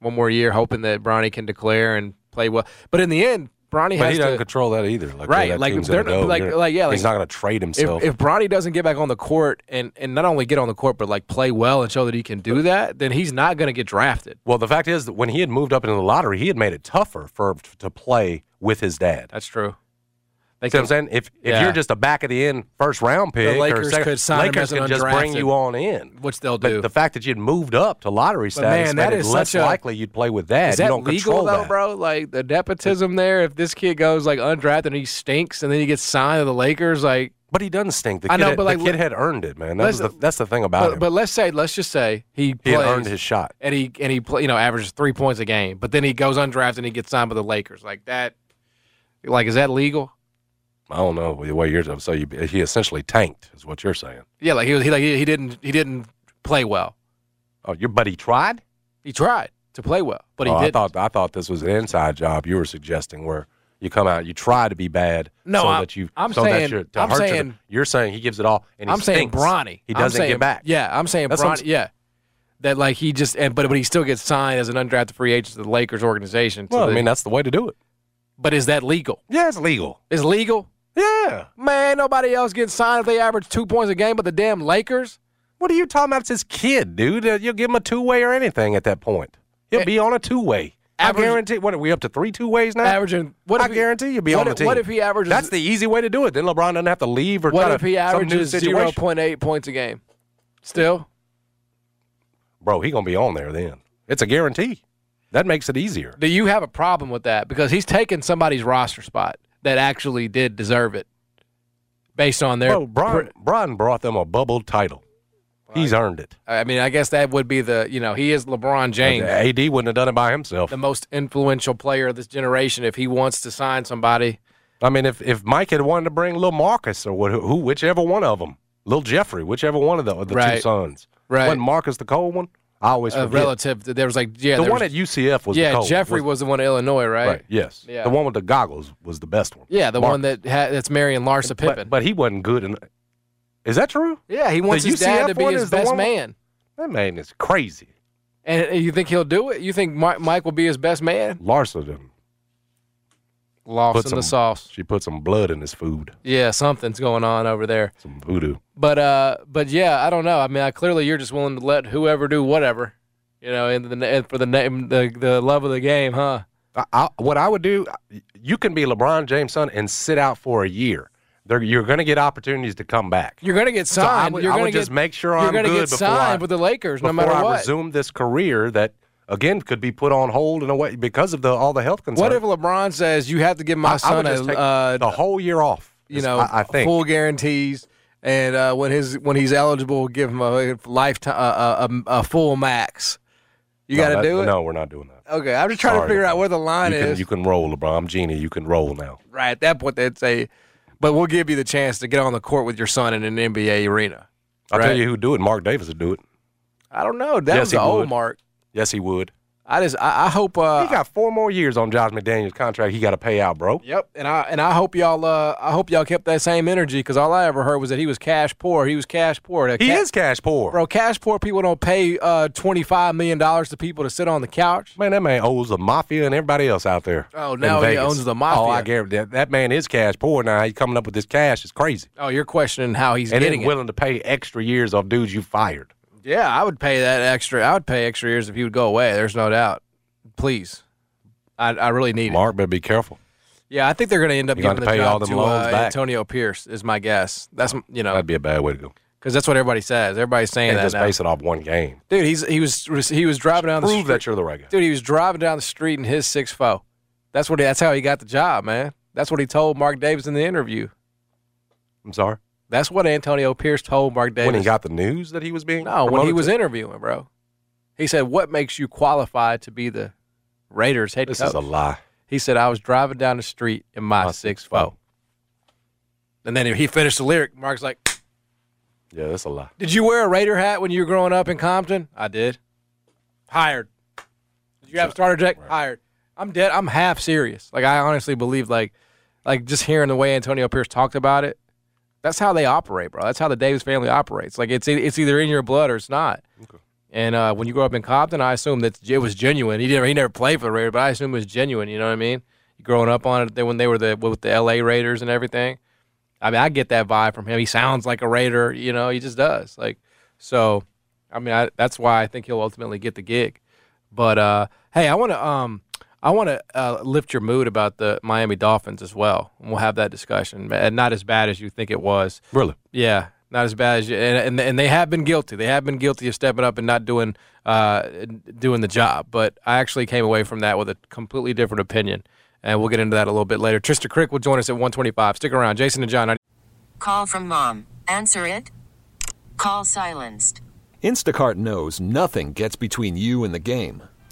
one more year, hoping that Bronny can declare and play well. But in the end, Bronny but has he doesn't to. control that either like Right, that like, they're not- like- You're- like, yeah, he's not going to trade if, himself if Bronny doesn't get back on the court and, and not only get on the court but like play well and show that he can do that, then he's not going to get drafted. Well, the fact is that when he had moved up into the lottery, he had made it tougher for to play with his dad. That's true. They See what I'm saying? If if Yeah. you're just a back of the end first round pick, Lakers or second, could sign him Lakers as an could just bring you on in. which they'll But do. the fact that you'd moved up to lottery status man, made that it is less such a- likely you'd play with dad. Is you that don't legal though, that. bro? Like the nepotism there. If this kid goes like undrafted and he stinks, and then he gets signed to the Lakers, like. But he doesn't stink. The I kid, know, had, but like, the kid had earned it, man. That was the, that's the thing about But, him. but let's say, let's just say he he plays earned his shot. and he and he play, you know averages three points a game, but then he goes undrafted and he gets signed by the Lakers. Like that, like is that legal? I don't know the way you're so you, he essentially tanked is what you're saying. Yeah, like he was he like he, he didn't he didn't play well. Oh, your buddy tried. He tried to play well, but he oh, I didn't. thought I thought this was an inside job you were suggesting where you come out, you try to be bad, No, so I'm- that you, I'm so saying- that you're, to I'm saying- you're saying he gives it all, and he I'm saying stinks. Bronny. He doesn't saying- get back. Yeah, I'm saying That's what I'm Bronny. Yeah, that like he just and but but he still gets signed as an undrafted free agent to the Lakers organization. to Well, I mean that's the way to do it. but is that legal? Yeah, it's legal. It's legal? Yeah. Man, nobody else gets signed if they average two points a game, but the damn Lakers. What are you talking about? It's his kid, dude. Uh, You'll give him a two way or anything at that point. He'll be on a two way. I average- guarantee. What are we up to three two ways now? Averaging what I he- guarantee you'll be on the team. What if he averages? That's the easy way to do it. Then LeBron doesn't have to leave or what if he averages zero point eight points a game? Still, Bro, he gonna be on there then. It's a guarantee. That makes it easier. do you have a problem with that? Because he's taking somebody's roster spot that actually did deserve it, based on their. Bro, Bron, Bron brought them a bubble title. He's earned it. I mean, I guess that would be the you know he is LeBron uh, James, AD wouldn't have done it by himself. the most influential player of this generation. If he wants to sign somebody, I mean, if, if Mike had wanted to bring Lil Marcus or what, who, whichever one of them, Lil Jeffrey, whichever one of the, the two sons, Right. wasn't Marcus the cold one? I always a forget. relative, there was like yeah, the one was- at UCF was yeah. Jeffrey was, the one in Illinois, right? right. Yes, Yeah. the one with the goggles was the best one. Yeah, the Marcus. one that ha- that's marrying Larsa Pippen. But, but he wasn't good. In, is that true? yeah, he wants The his dad to be his best man. That man is crazy. And you think he'll do it? You think Mike, will be his best man? Larsa done Lost put in some the sauce. She put some blood in his food. Yeah, something's going on over there. Some voodoo. But uh, but yeah, I don't know. I mean, I, clearly you're just willing to let whoever do whatever, you know, in the and for the name the the love of the game, huh? I, I, what I would do, you can be LeBron James' son and sit out for a year. They're, you're going to get opportunities to come back. You're gonna get So I signed. would, you're I would get, just make sure you're I'm good get before signed I, with the Lakers, no before matter I what. resume this career that again could be put on hold in a way because of the all the health concerns. What if LeBron says you have to give my I- I son would a uh, the whole year off? you know I, I think full guarantees, and uh, when his when he's eligible, give him a lifetime uh, a, a full max. You No, got to do it. No, we're not doing that. Okay, I'm just trying to Sorry, figure out where the line you is. You can roll, LeBron. I'm Genie. You can roll now. right at that point, they'd say, "But we'll give you the chance to get on the court with your son in an NBA arena." I'll Right. tell you who'd do it. Mark Davis would do it. I don't know. That Yes, was the old would. Mark. Yes, he would. I just I, I hope. Uh, he got four more years on Josh McDaniels' contract. He got to pay out, bro. Yep, and I and I hope y'all uh I hope y'all kept that same energy because all I ever heard was that he was cash poor. He was cash poor. That He ca- is cash poor, bro. Cash poor people don't pay uh twenty five million dollars to people to sit on the couch. Man, that man owes the mafia and everybody else out there. Oh, in now he Vegas. owns the mafia. Oh, I guarantee that, that man is cash poor now. He's coming up with this cash. It's crazy. Oh, you're questioning how he's and getting then it. willing to pay extra years of dudes you fired. Yeah, I would pay that extra. I would pay extra years if he would go away. There's no doubt. Please, I I really need it. Mark, better be careful. Yeah, I think they're going to end up You're giving the pay job all them to loans uh, back. Antonio Pierce. Is my guess. That's you know That'd be a bad way to go. because that's what everybody says. Everybody's saying And that just now. base it off one game. Dude, he's he was he was driving down the Prove street. that you're the right guy. Dude, he was driving down the street in his six four. That's what. He, that's how he got the job, man. That's what he told Mark Davis in the interview. I'm sorry. That's what Antonio Pierce told Mark Davis. When he got the news that he was being no, when he was to- interviewing, bro. He said, "What makes you qualified to be the Raiders head This coach?" is a lie. He said, "I was driving down the street in my, My six 6'4". four. And then he finished the lyric. Mark's like, Yeah, that's a lie. "Did you wear a Raider hat when you were growing up in Compton?" I did. Hired. Did you have a starter jack? Hired. I'm dead. I'm half serious. Like I honestly believe, like, like just hearing the way Antonio Pierce talked about it. That's how they operate, bro. That's how the Davis family operates. Like it's it's either in your blood or it's not. And uh, when you grow up in Compton, I assume that it was genuine. He didn't. He never played for the Raiders, but I assume it was genuine. You know what I mean? Growing up on it, when they were the with the L.A. Raiders and everything. I mean, I get that vibe from him. He sounds like a Raider. You know, he just does. Like so. I mean, I, that's why I think he'll ultimately get the gig. But uh, hey, I want to um, I want to uh, lift your mood about the Miami Dolphins as well, and we'll have that discussion. And not as bad as you think it was. Really? Yeah, not as bad as you, and, and and they have been guilty. They have been guilty of stepping up and not doing uh doing the job. But I actually came away from that with a completely different opinion, and we'll get into that a little bit later. Trista Crick will join us at 125. Stick around, Jason and John. I- Call from mom. Answer it. Call silenced. Instacart knows nothing gets between you and the game.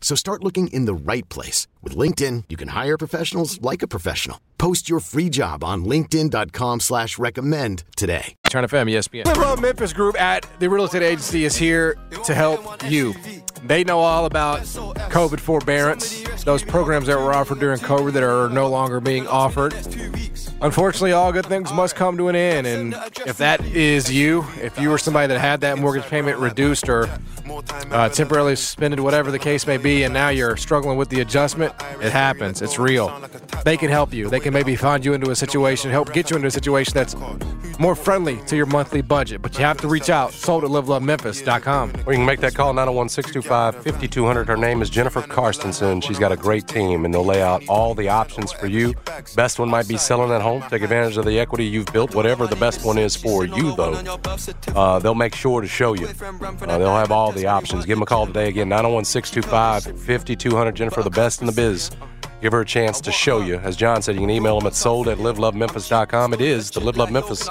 So start looking in the right place. With LinkedIn, you can hire professionals like a professional. Post your free job on linkedin.com slash recommend today. Turn FM, ESPN. Live Love Memphis Group at the real estate agency is here to help you. They know all about COVID forbearance, those programs that were offered during COVID that are no longer being offered. Unfortunately, all good things must come to an end. And if that is you, if you were somebody that had that mortgage payment reduced or uh, temporarily suspended, whatever the case may be, and now you're struggling with the adjustment, it happens. It's real. They can help you. They can maybe find you into a situation, help get you into a situation that's more friendly to your monthly budget. But you have to reach out. Sold at livelovememphis.com. Or you can make that call 901 625 5200. Her name is Jennifer Karstensen. She's got a great team, and they'll lay out all the options for you. Best one might be selling at home. Take advantage of the equity you've built, whatever the best one is for you, though. Uh, they'll make sure to show you. Uh, they'll have all the options. Give them a call today. Again, 901 625 5200. Jennifer, the best in the biz. Give her a chance to show you. As John said, you can email them at sold at livelovememphis.com. It is the Live Love Memphis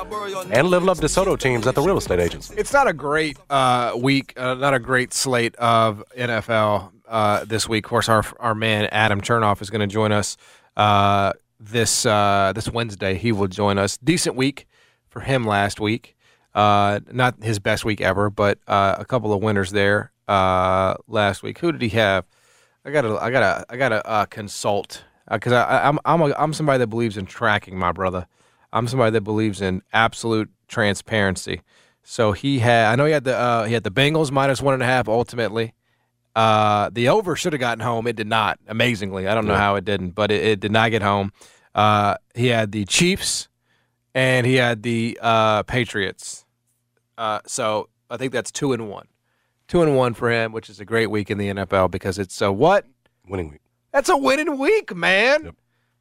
and Live Love DeSoto teams at the real estate agents. It's not a great uh, week, uh, not a great slate of NFL uh, this week. Of course, our our man Adam Chernoff is going to join us uh, this uh, this Wednesday. He will join us. Decent week for him last week. Uh, not his best week ever, but a couple of winners there last week. Who did he have? I gotta, I gotta, I gotta uh, consult because I, I'm, I'm, a, I'm somebody that believes in tracking, my brother. I'm somebody that believes in absolute transparency. So he had, I know he had the, uh, he had the Bengals minus one and a half ultimately. Uh, the over should have gotten home. It did not. Amazingly, I don't know how it didn't, but it, it did not get home. Uh, he had the Chiefs and he had the uh, Patriots. Uh, so I think that's two and one two and one for him, which is a great week in the NFL because it's a what? Winning week. That's a winning week, man. Yep.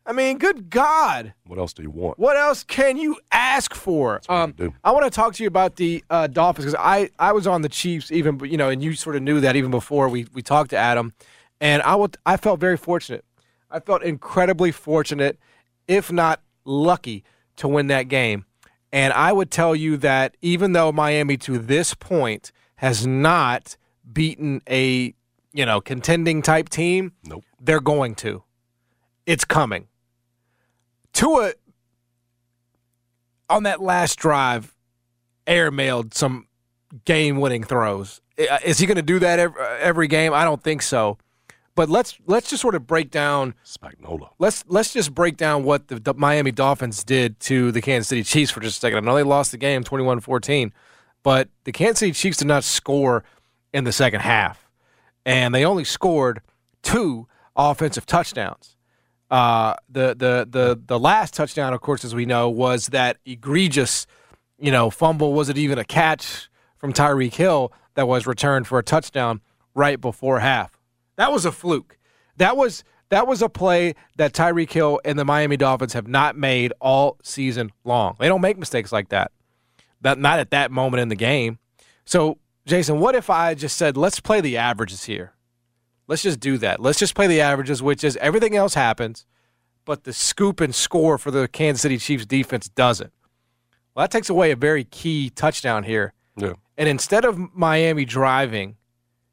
I mean, good God. What else do you want? What else can you ask for? Um, I want to talk to you about the uh, Dolphins because I, I was on the Chiefs even, you know, and you sort of knew that even before we, we talked to Adam. And I, would, I felt very fortunate. I felt incredibly fortunate, if not lucky, to win that game. And I would tell you that even though Miami to this point has not beaten a you know contending type team, nope. they're going to. It's coming. Tua on that last drive, airmailed some game-winning throws. Is he going to do that every, uh, every game? I don't think so. But let's let's just sort of break down Spagnuolo. Let's let's just break down what the, the Miami Dolphins did to the Kansas City Chiefs for just a second. I know they lost the game 21-14 but the Kansas City Chiefs did not score in the second half, and they only scored two offensive touchdowns. Uh, the the the the last touchdown, of course, as we know, was that egregious, you know, fumble. Was it even a catch from Tyreek Hill that was returned for a touchdown right before half? That was a fluke. That was that was a play that Tyreek Hill and the Miami Dolphins have not made all season long. They don't make mistakes like that. That not at that moment in the game. So, Jason, what if I just said, let's play the averages here? Let's just do that. Let's just play the averages, which is everything else happens, but the scoop and score for the Kansas City Chiefs defense doesn't. Well, that takes away a very key touchdown here. Yeah. And instead of Miami driving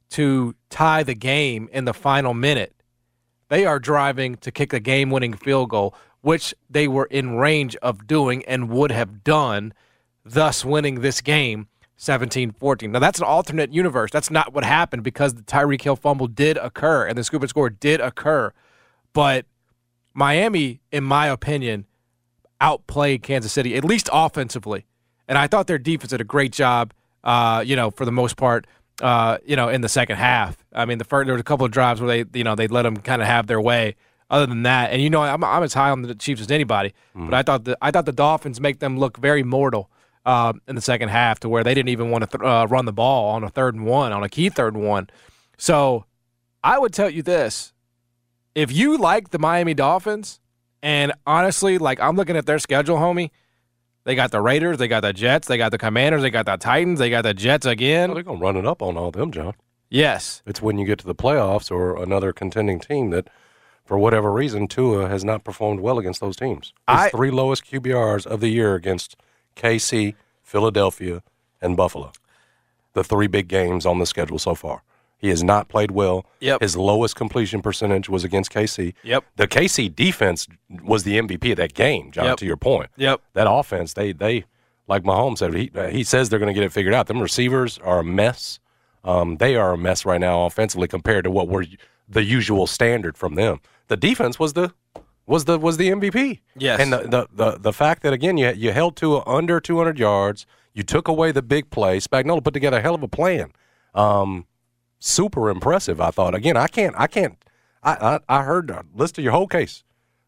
to tie the game in the final minute, they are driving to kick a game winning field goal, which they were in range of doing and would have done thus winning this game 17 14. Now, that's an alternate universe. That's not what happened because the Tyreek Hill fumble did occur and the scoop and score did occur. But Miami, in my opinion, outplayed Kansas City, at least offensively. And I thought their defense did a great job, uh, you know, for the most part, uh, you know, in the second half. I mean, the first, there was a couple of drives where they, you know, they let them kind of have their way. Other than that, and you know, I'm, I'm as high on the Chiefs as anybody, mm. but I thought the I thought the Dolphins make them look very mortal uh, in the second half to where they didn't even want to th- uh, run the ball on a third and one, on a key third and one. So I would tell you this if you like the Miami Dolphins, and honestly, like I'm looking at their schedule, homie. They got the Raiders, they got the Jets, they got the Commanders, they got the Titans, they got the Jets again. they're gonna run it up on all them, John. Yes, it's when you get to the playoffs or another contending team that, for whatever reason, Tua has not performed well against those teams. His I, three lowest QBRs of the year against KC, Philadelphia, and Buffalo. The three big games on the schedule so far. He has not played well. Yep. His lowest completion percentage was against KC. Yep. The KC defense was the MVP of that game, John, Yep. to your point. Yep. That offense, they, they like Mahomes said, he, he says they're going to get it figured out. Them receivers are a mess. Um, they are a mess right now offensively compared to what were the usual standard from them. The defense was the was the was the MVP. Yes. And the the the, the fact that again you you held to under 200 yards, you took away the big play. Spagnuolo put together a hell of a plan. Um, super impressive. I thought. Again, I can't I can't. I I, I heard uh, list of your whole case.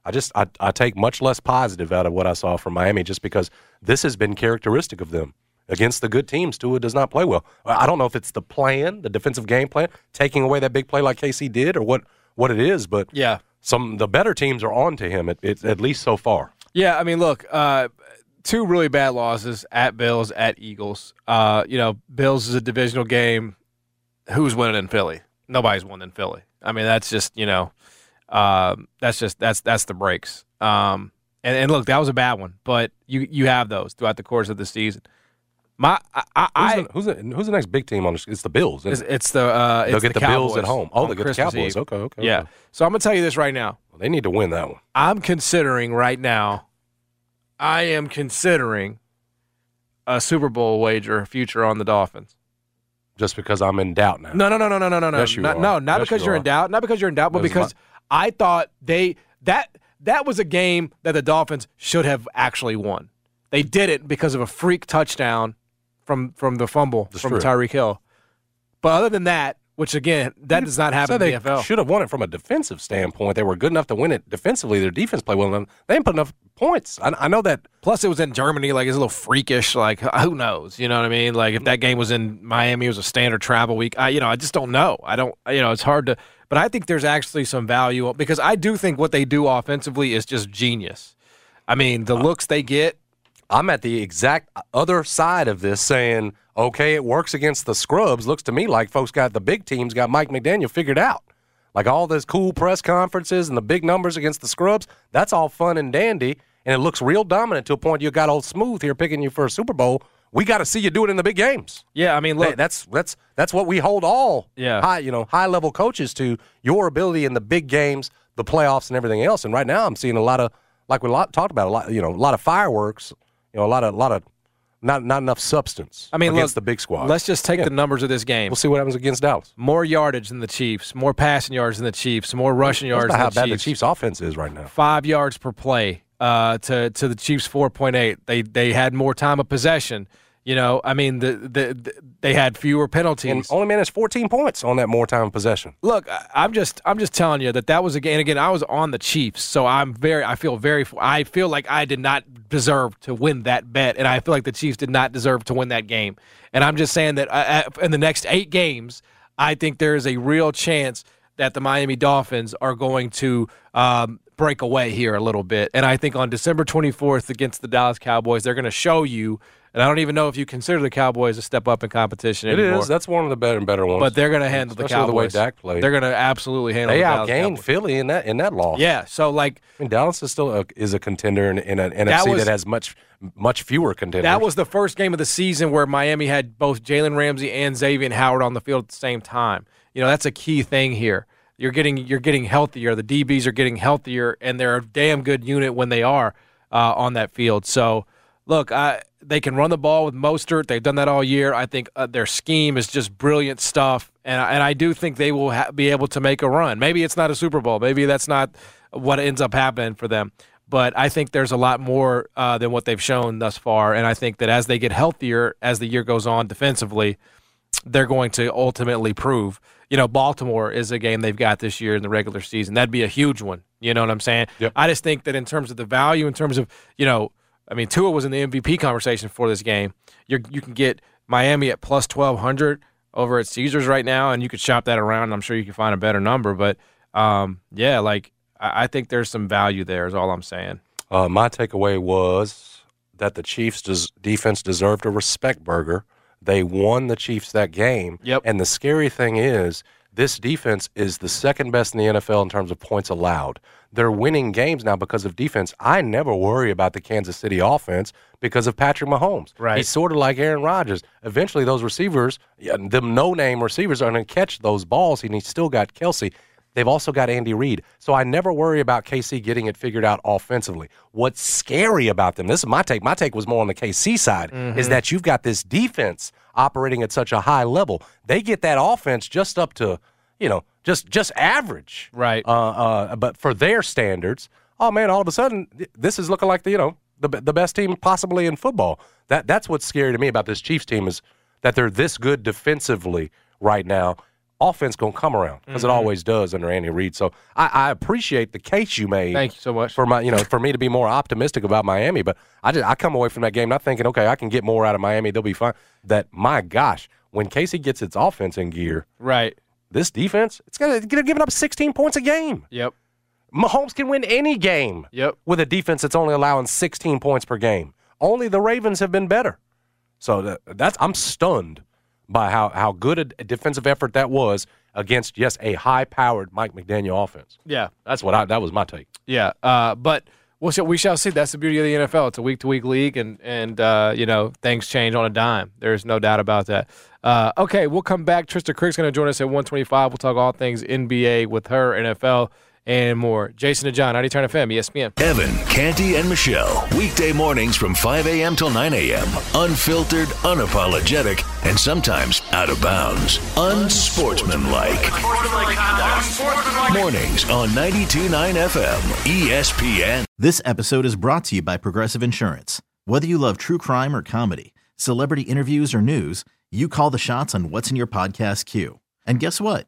I just I, I take much less positive out of what I saw from Miami just because this has been characteristic of them against the good teams. Tua does not play well. I don't know if it's the plan, the defensive game plan, taking away that big play like KC did, or what what it is. But Yeah. Some the better teams are on to him at, at, least so far. Yeah, I mean, look, uh, two really bad losses at Bills, at Eagles. Uh, you know, Bills is a divisional game. Who's winning in Philly? Nobody's winning in Philly. I mean, that's just you know, um, that's just that's that's the breaks. Um, and, and look, that was a bad one, but you you have those throughout the course of the season. My I, I, Who's, the, who's, the, who's the next big team on the? It's the Bills. it's, it? it's the uh, it's They'll get the, Bills at home. Oh, they get the Christmas Cowboys. Eve. Okay, okay. Yeah. okay. So I'm gonna tell you this right now. Well, they need to win that one. I'm considering right now. I am considering a Super Bowl wager future on the Dolphins. Just because I'm in doubt now. No, no, no, no, no, no, no, no. Yes, you not, are. no, not Yes, because you you're are. in doubt. Not because you're in doubt, but because I thought they that that was a game that the Dolphins should have actually won. They did it because of a freak touchdown from from the fumble That's from true. Tyreek Hill. But other than that, which again, that does not happen So in they the NFL. should have won it from a defensive standpoint. They were good enough to win it defensively. Their defense played well enough. They didn't put enough points. I, I know that. Plus, it was in Germany. Like, it's a little freakish. Like, who knows? You know what I mean? Like, if that game was in Miami, it was a standard travel week. I, you know, I just don't know. I don't. You know, it's hard to. But I think there's actually some value because I do think what they do offensively is just genius. I mean, the uh, looks they get. I'm at the exact other side of this saying, okay, it works against the scrubs. Looks to me like folks got the big teams got Mike McDaniel figured out. Like all those cool press conferences and the big numbers against the scrubs, that's all fun and dandy. And it looks real dominant to a point you got old smooth here picking you for a Super Bowl. We got to see you do it in the big games. Yeah, I mean, look, that's that's that's what we hold all Yeah. high you know high level coaches to your ability in the big games, the playoffs, and everything else. And right now, I'm seeing a lot of like we talked about a lot you know a lot of fireworks, you know a lot of a lot of not not enough substance. I mean, against look, the big squad. Let's just take Yeah. the numbers of this game. we'll see what happens against Dallas. More yardage than the Chiefs. More passing yards than the Chiefs. More rushing yards That's than how the bad Chiefs. the Chiefs' offense is right now. five yards per play uh, to to the Chiefs four point eight. They they had more time of possession. You know, I mean, the, the, the they had fewer penalties. And only managed 14 points on that more time possession. Look, I- I'm just I'm just telling you that that was again again I was on the Chiefs, so I'm very I feel very I feel like I did not deserve to win that bet, and I feel like the Chiefs did not deserve to win that game. And I'm just saying that uh, uh, in the next eight games, I think there is a real chance that the Miami Dolphins are going to um, break away here a little bit. And I think on December 24th against the Dallas Cowboys, they're going to show you. And I don't even know if you consider the Cowboys a step up in competition It anymore. is. That's one of the better and better ones. But they're going to handle the Cowboys. the way Dak played. They're going to absolutely handle they the outgained Cowboys. Philly in that in that loss. Yeah, so like I mean, Dallas is still a, is a contender in, in an NFC That that, has much much fewer contenders. that was the first game of the season where Miami had both Jalen Ramsey and Xavier Howard on the field at the same time. You know, that's a key thing here. You're getting you're getting healthier. The DBs are getting healthier, and they're a damn good unit when they are uh, on that field. So, look, I, they can run the ball with Mostert. They've done that all year. I think uh, their scheme is just brilliant stuff, and and I do think they will ha- be able to make a run. Maybe it's not a Super Bowl. Maybe that's not what ends up happening for them. But I think there's a lot more uh, than what they've shown thus far, and I think that as they get healthier as the year goes on defensively, they're going to ultimately prove. You know, Baltimore is a game they've got this year in the regular season. That'd be a huge one. You know what I'm saying? Yep. I just think that in terms of the value, in terms of you know, I mean, Tua was in the MVP conversation for this game. You you can get Miami at plus twelve hundred over at Caesars right now, and you could shop that around. I'm sure you can find a better number, but um, yeah, like I, I think there's some value there. Is all I'm saying. Uh, my takeaway was that the Chiefs' des- defense deserved a respect burger. They won the Chiefs that game. Yep. And the scary thing is this defense is the second best in the NFL in terms of points allowed. They're winning games now because of defense. I never worry about the Kansas City offense because of Patrick Mahomes. Right. He's sort of like Aaron Rodgers. Eventually, those receivers, them no name receivers, are going to catch those balls, and he's still got Kelsey. They've also got Andy Reid. So I never worry about KC getting it figured out offensively. What's scary about them, this is my take. My take was more on the KC side, is that you've got this defense operating at such a high level. They get that offense just up to, you know, just just average. Right. Uh, uh, but for their standards, oh man, all of a sudden this is looking like the you know the the best team possibly in football. That that's what's scary to me about this Chiefs team is that they're this good defensively right now. Offense gonna come around because Mm-hmm. it always does under Andy Reid. So I, I appreciate the case you made. Thank you so much. for my you know for me to be more optimistic about Miami. But I just I come away from that game not thinking okay I can get more out of Miami. They'll be fine. That my gosh when KC gets its offense in gear, right. this defense it's gonna get giving up 16 points a game. Yep. Mahomes can win any game Yep. with a defense that's only allowing 16 points per game. Only the Ravens have been better. So that, that's I'm stunned by how, how good a defensive effort that was against yes a high powered Mike McDaniel offense. Yeah. That's what I that was my take. Yeah, uh, but we'll shall, we shall see. That's the beauty of the NFL. It's a week to week league, and and uh, you know things change on a dime. There's no doubt about that. Uh, okay, we'll come back. Trista Crick's going to join us at 125. We'll talk all things NBA with her, NFL, and more. Jason and John, 90 Turn FM, ESPN. Evan, Canty, and Michelle. Weekday mornings from 5 a.m. till 9 a.m. Unfiltered, unapologetic, and sometimes out of bounds. Unsportsmanlike. Mornings on 92.9 FM. ESPN. This episode is brought to you by Progressive Insurance. Whether you love true crime or comedy, celebrity interviews or news, you call the shots on what's in your podcast queue. And guess what?